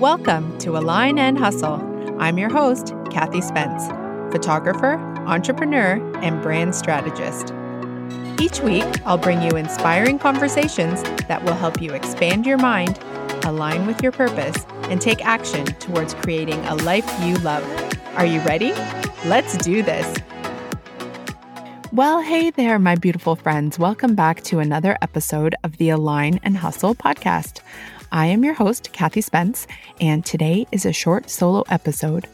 Welcome to Align and Hustle. I'm your host, Kathy Spence, photographer, entrepreneur, and brand strategist. Each week, I'll bring you inspiring conversations that will help you expand your mind, align with your purpose, and take action towards creating a life you love. Are you ready? Let's do this. Well, hey there, my beautiful friends. Welcome back to another episode of the Align and Hustle podcast. I am your host, Kathy Spence, and today is a short solo episode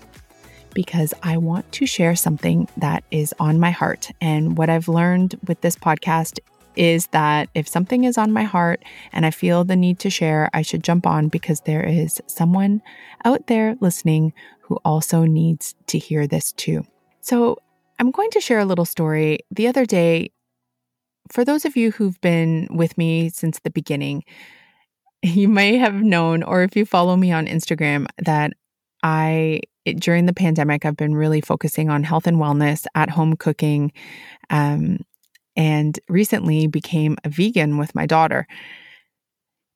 because I want to share something that is on my heart. And what I've learned with this podcast is that if something is on my heart and I feel the need to share, I should jump on because there is someone out there listening who also needs to hear this too. So I'm going to share a little story. The other day, for those of you who've been with me since the beginning, you may have known, or if you follow me on Instagram, that I, during the pandemic, I've been really focusing on health and wellness, at home cooking, um, and recently became a vegan with my daughter.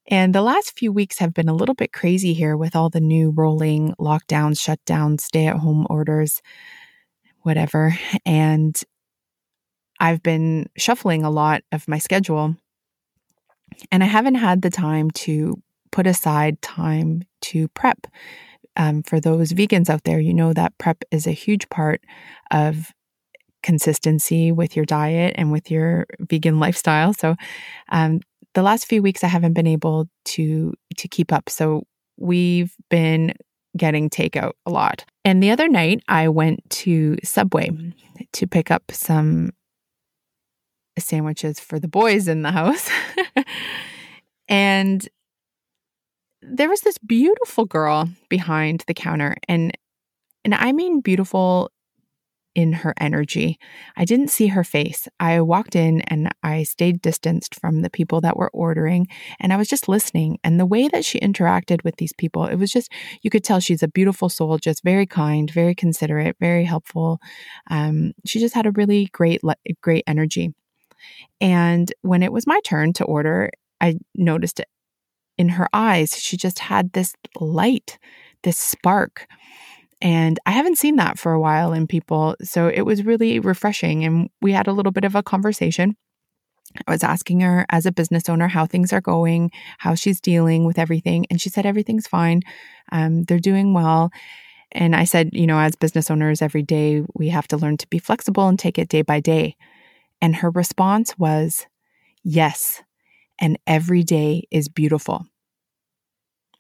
And the last few weeks have been a little bit crazy here with all the new rolling lockdowns, shutdowns, stay at home orders, whatever. And I've been shuffling a lot of my schedule and I haven't had the time to put aside time to prep. Um, for those vegans out there, you know that prep is a huge part of consistency with your diet and with your vegan lifestyle. So, um, the last few weeks I haven't been able to to keep up. So we've been getting takeout a lot. And the other night I went to Subway to pick up some sandwiches for the boys in the house. and there was this beautiful girl behind the counter and and I mean beautiful in her energy. I didn't see her face. I walked in and I stayed distanced from the people that were ordering and I was just listening. And the way that she interacted with these people, it was just, you could tell she's a beautiful soul, just very kind, very considerate, very helpful. Um, she just had a really great, great energy. And when it was my turn to order, I noticed it in her eyes. She just had this light, this spark. And I haven't seen that for a while in people. So it was really refreshing. And we had a little bit of a conversation. I was asking her as a business owner how things are going, how she's dealing with everything. And she said, everything's fine. Um, they're doing well. And I said, you know, as business owners, every day we have to learn to be flexible and take it day by day. And her response was, Yes, and every day is beautiful.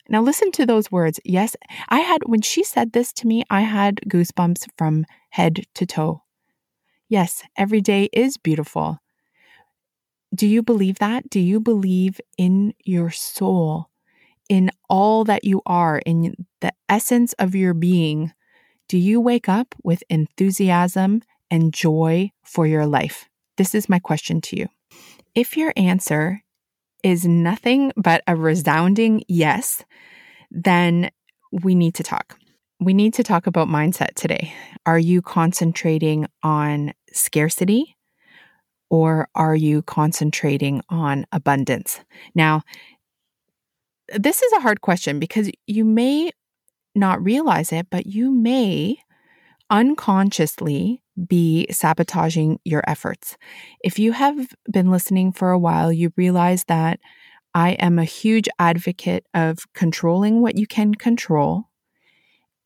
Now, listen to those words. Yes, I had, when she said this to me, I had goosebumps from head to toe. Yes, every day is beautiful. Do you believe that? Do you believe in your soul, in all that you are, in the essence of your being? Do you wake up with enthusiasm and joy for your life? This is my question to you. If your answer is nothing but a resounding yes, then we need to talk. We need to talk about mindset today. Are you concentrating on scarcity or are you concentrating on abundance? Now, this is a hard question because you may not realize it, but you may unconsciously be sabotaging your efforts. If you have been listening for a while, you realize that I am a huge advocate of controlling what you can control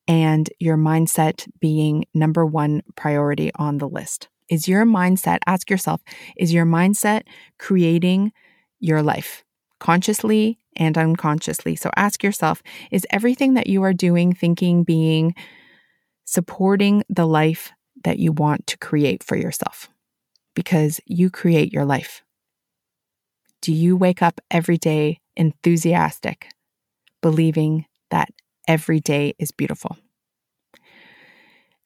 and your mindset being number one priority on the list. Is your mindset, ask yourself, is your mindset creating your life consciously and unconsciously? So ask yourself, is everything that you are doing, thinking, being, supporting the life that you want to create for yourself because you create your life. Do you wake up every day enthusiastic, believing that every day is beautiful?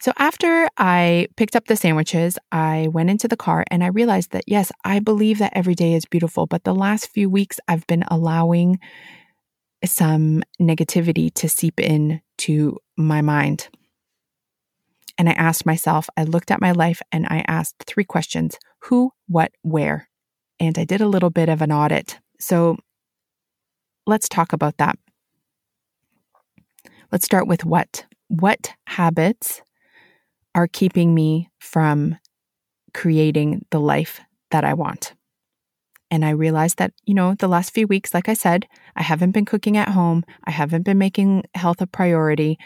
So, after I picked up the sandwiches, I went into the car and I realized that yes, I believe that every day is beautiful, but the last few weeks I've been allowing some negativity to seep in to my mind. And I asked myself, I looked at my life and I asked three questions who, what, where. And I did a little bit of an audit. So let's talk about that. Let's start with what. What habits are keeping me from creating the life that I want? And I realized that, you know, the last few weeks, like I said, I haven't been cooking at home. I haven't been making health a priority.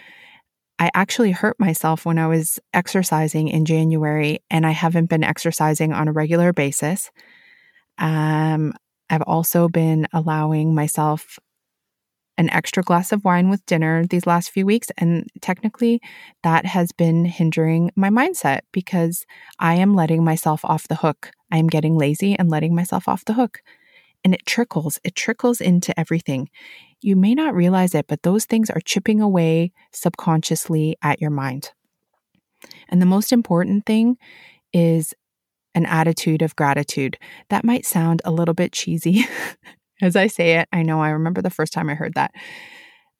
I actually hurt myself when I was exercising in January, and I haven't been exercising on a regular basis. Um, I've also been allowing myself an extra glass of wine with dinner these last few weeks. And technically, that has been hindering my mindset because I am letting myself off the hook. I am getting lazy and letting myself off the hook. And it trickles, it trickles into everything. You may not realize it, but those things are chipping away subconsciously at your mind. And the most important thing is an attitude of gratitude. That might sound a little bit cheesy as I say it. I know I remember the first time I heard that.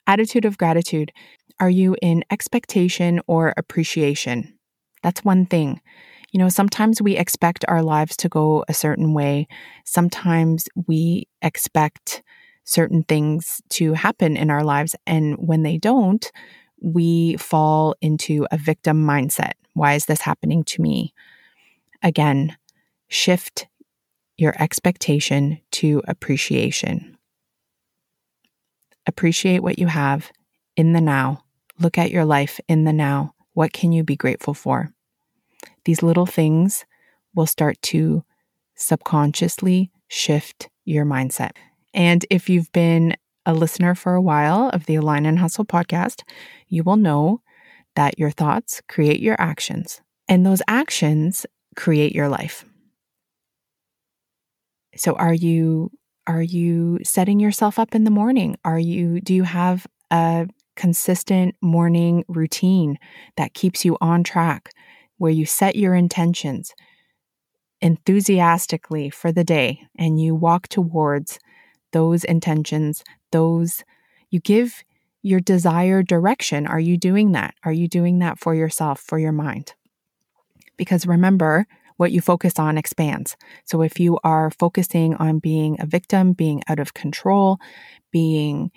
Attitude of gratitude. Are you in expectation or appreciation? That's one thing. You know, sometimes we expect our lives to go a certain way. Sometimes we expect certain things to happen in our lives. And when they don't, we fall into a victim mindset. Why is this happening to me? Again, shift your expectation to appreciation. Appreciate what you have in the now. Look at your life in the now. What can you be grateful for? These little things will start to subconsciously shift your mindset. And if you've been a listener for a while of the Align and Hustle podcast, you will know that your thoughts create your actions, and those actions create your life. So are you are you setting yourself up in the morning? Are you do you have a consistent morning routine that keeps you on track? where you set your intentions enthusiastically for the day and you walk towards those intentions, those you give your desired direction. Are you doing that? Are you doing that for yourself, for your mind? Because remember, what you focus on expands. So if you are focusing on being a victim, being out of control, being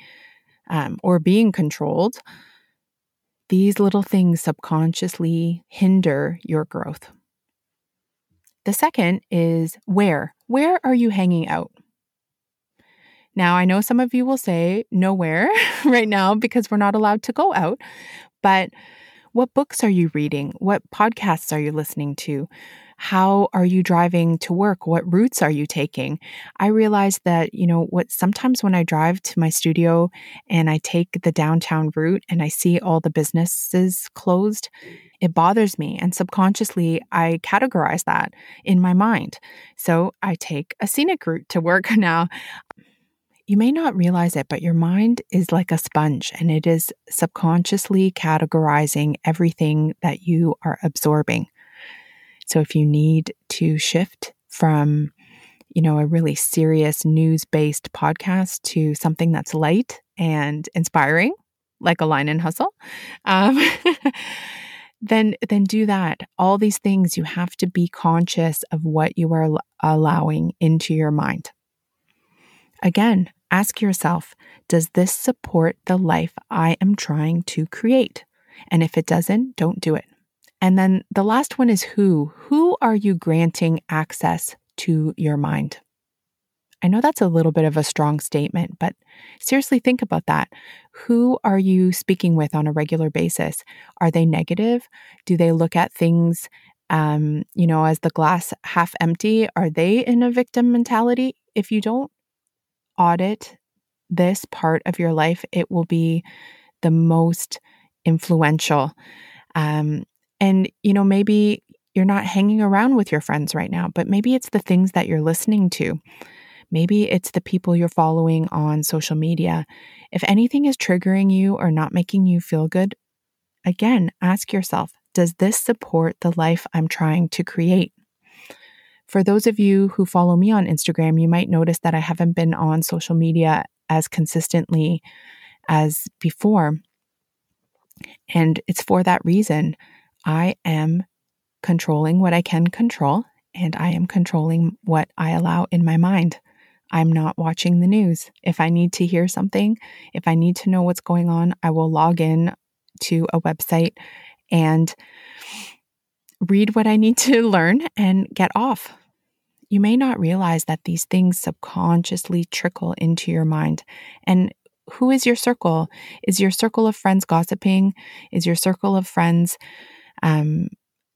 um, or being controlled, these little things subconsciously hinder your growth. The second is where. Where are you hanging out? Now, I know some of you will say nowhere right now because we're not allowed to go out, but what books are you reading? What podcasts are you listening to? How are you driving to work? What routes are you taking? I realized that, you know, what sometimes when I drive to my studio and I take the downtown route and I see all the businesses closed, it bothers me. And subconsciously, I categorize that in my mind. So I take a scenic route to work now. You may not realize it, but your mind is like a sponge and it is subconsciously categorizing everything that you are absorbing. So if you need to shift from, you know, a really serious news based podcast to something that's light and inspiring, like Align and Hustle, um, then then do that. All these things you have to be conscious of what you are allowing into your mind. Again, ask yourself, does this support the life I am trying to create? And if it doesn't, don't do it. And then the last one is who. Who are you granting access to your mind? I know that's a little bit of a strong statement, but seriously think about that. Who are you speaking with on a regular basis? Are they negative? Do they look at things, um, you know, as the glass half empty? Are they in a victim mentality? If you don't audit this part of your life, it will be the most influential. Um, and, you know, maybe you're not hanging around with your friends right now, but maybe it's the things that you're listening to. Maybe it's the people you're following on social media. If anything is triggering you or not making you feel good, again, ask yourself Does this support the life I'm trying to create? For those of you who follow me on Instagram, you might notice that I haven't been on social media as consistently as before. And it's for that reason. I am controlling what I can control and I am controlling what I allow in my mind. I'm not watching the news. If I need to hear something, if I need to know what's going on, I will log in to a website and read what I need to learn and get off. You may not realize that these things subconsciously trickle into your mind. And who is your circle? Is your circle of friends gossiping? Is your circle of friends um,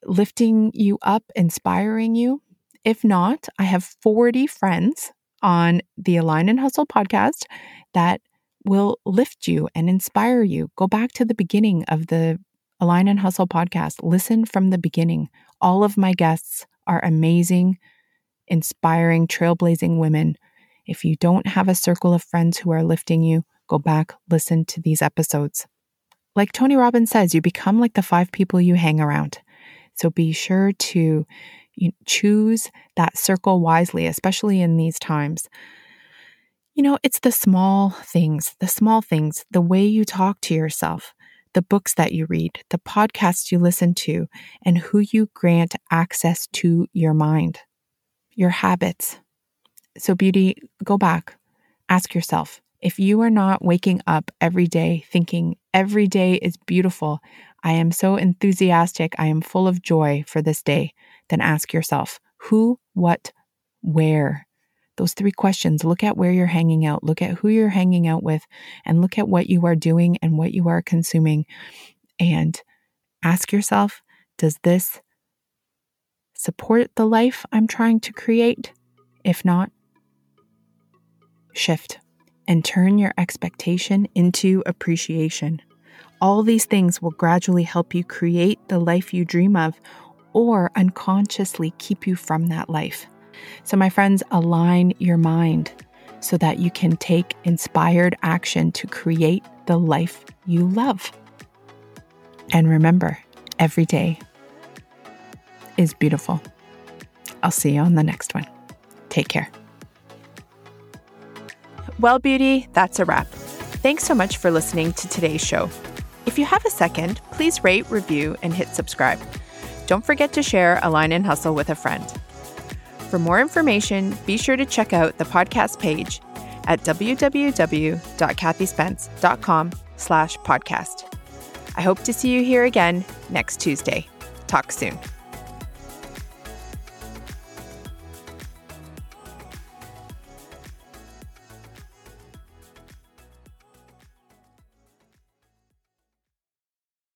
lifting you up, inspiring you? If not, I have 40 friends on the Align and Hustle podcast that will lift you and inspire you. Go back to the beginning of the Align and Hustle podcast. Listen from the beginning. All of my guests are amazing, inspiring, trailblazing women. If you don't have a circle of friends who are lifting you, go back, listen to these episodes. Like Tony Robbins says, you become like the five people you hang around. So be sure to choose that circle wisely, especially in these times. You know, it's the small things, the small things, the way you talk to yourself, the books that you read, the podcasts you listen to, and who you grant access to your mind, your habits. So, beauty, go back, ask yourself if you are not waking up every day thinking every day is beautiful, I am so enthusiastic, I am full of joy for this day, then ask yourself who, what, where. Those three questions. Look at where you're hanging out, look at who you're hanging out with, and look at what you are doing and what you are consuming. And ask yourself does this support the life I'm trying to create? If not, shift and turn your expectation into appreciation. All these things will gradually help you create the life you dream of or unconsciously keep you from that life. So, my friends, align your mind so that you can take inspired action to create the life you love. And remember, every day is beautiful. I'll see you on the next one. Take care. Well, beauty, that's a wrap. Thanks so much for listening to today's show. If you have a second, please rate, review, and hit subscribe. Don't forget to share Align and Hustle with a friend. For more information, be sure to check out the podcast page at www.kathyspence.com slash podcast. I hope to see you here again next Tuesday. Talk soon.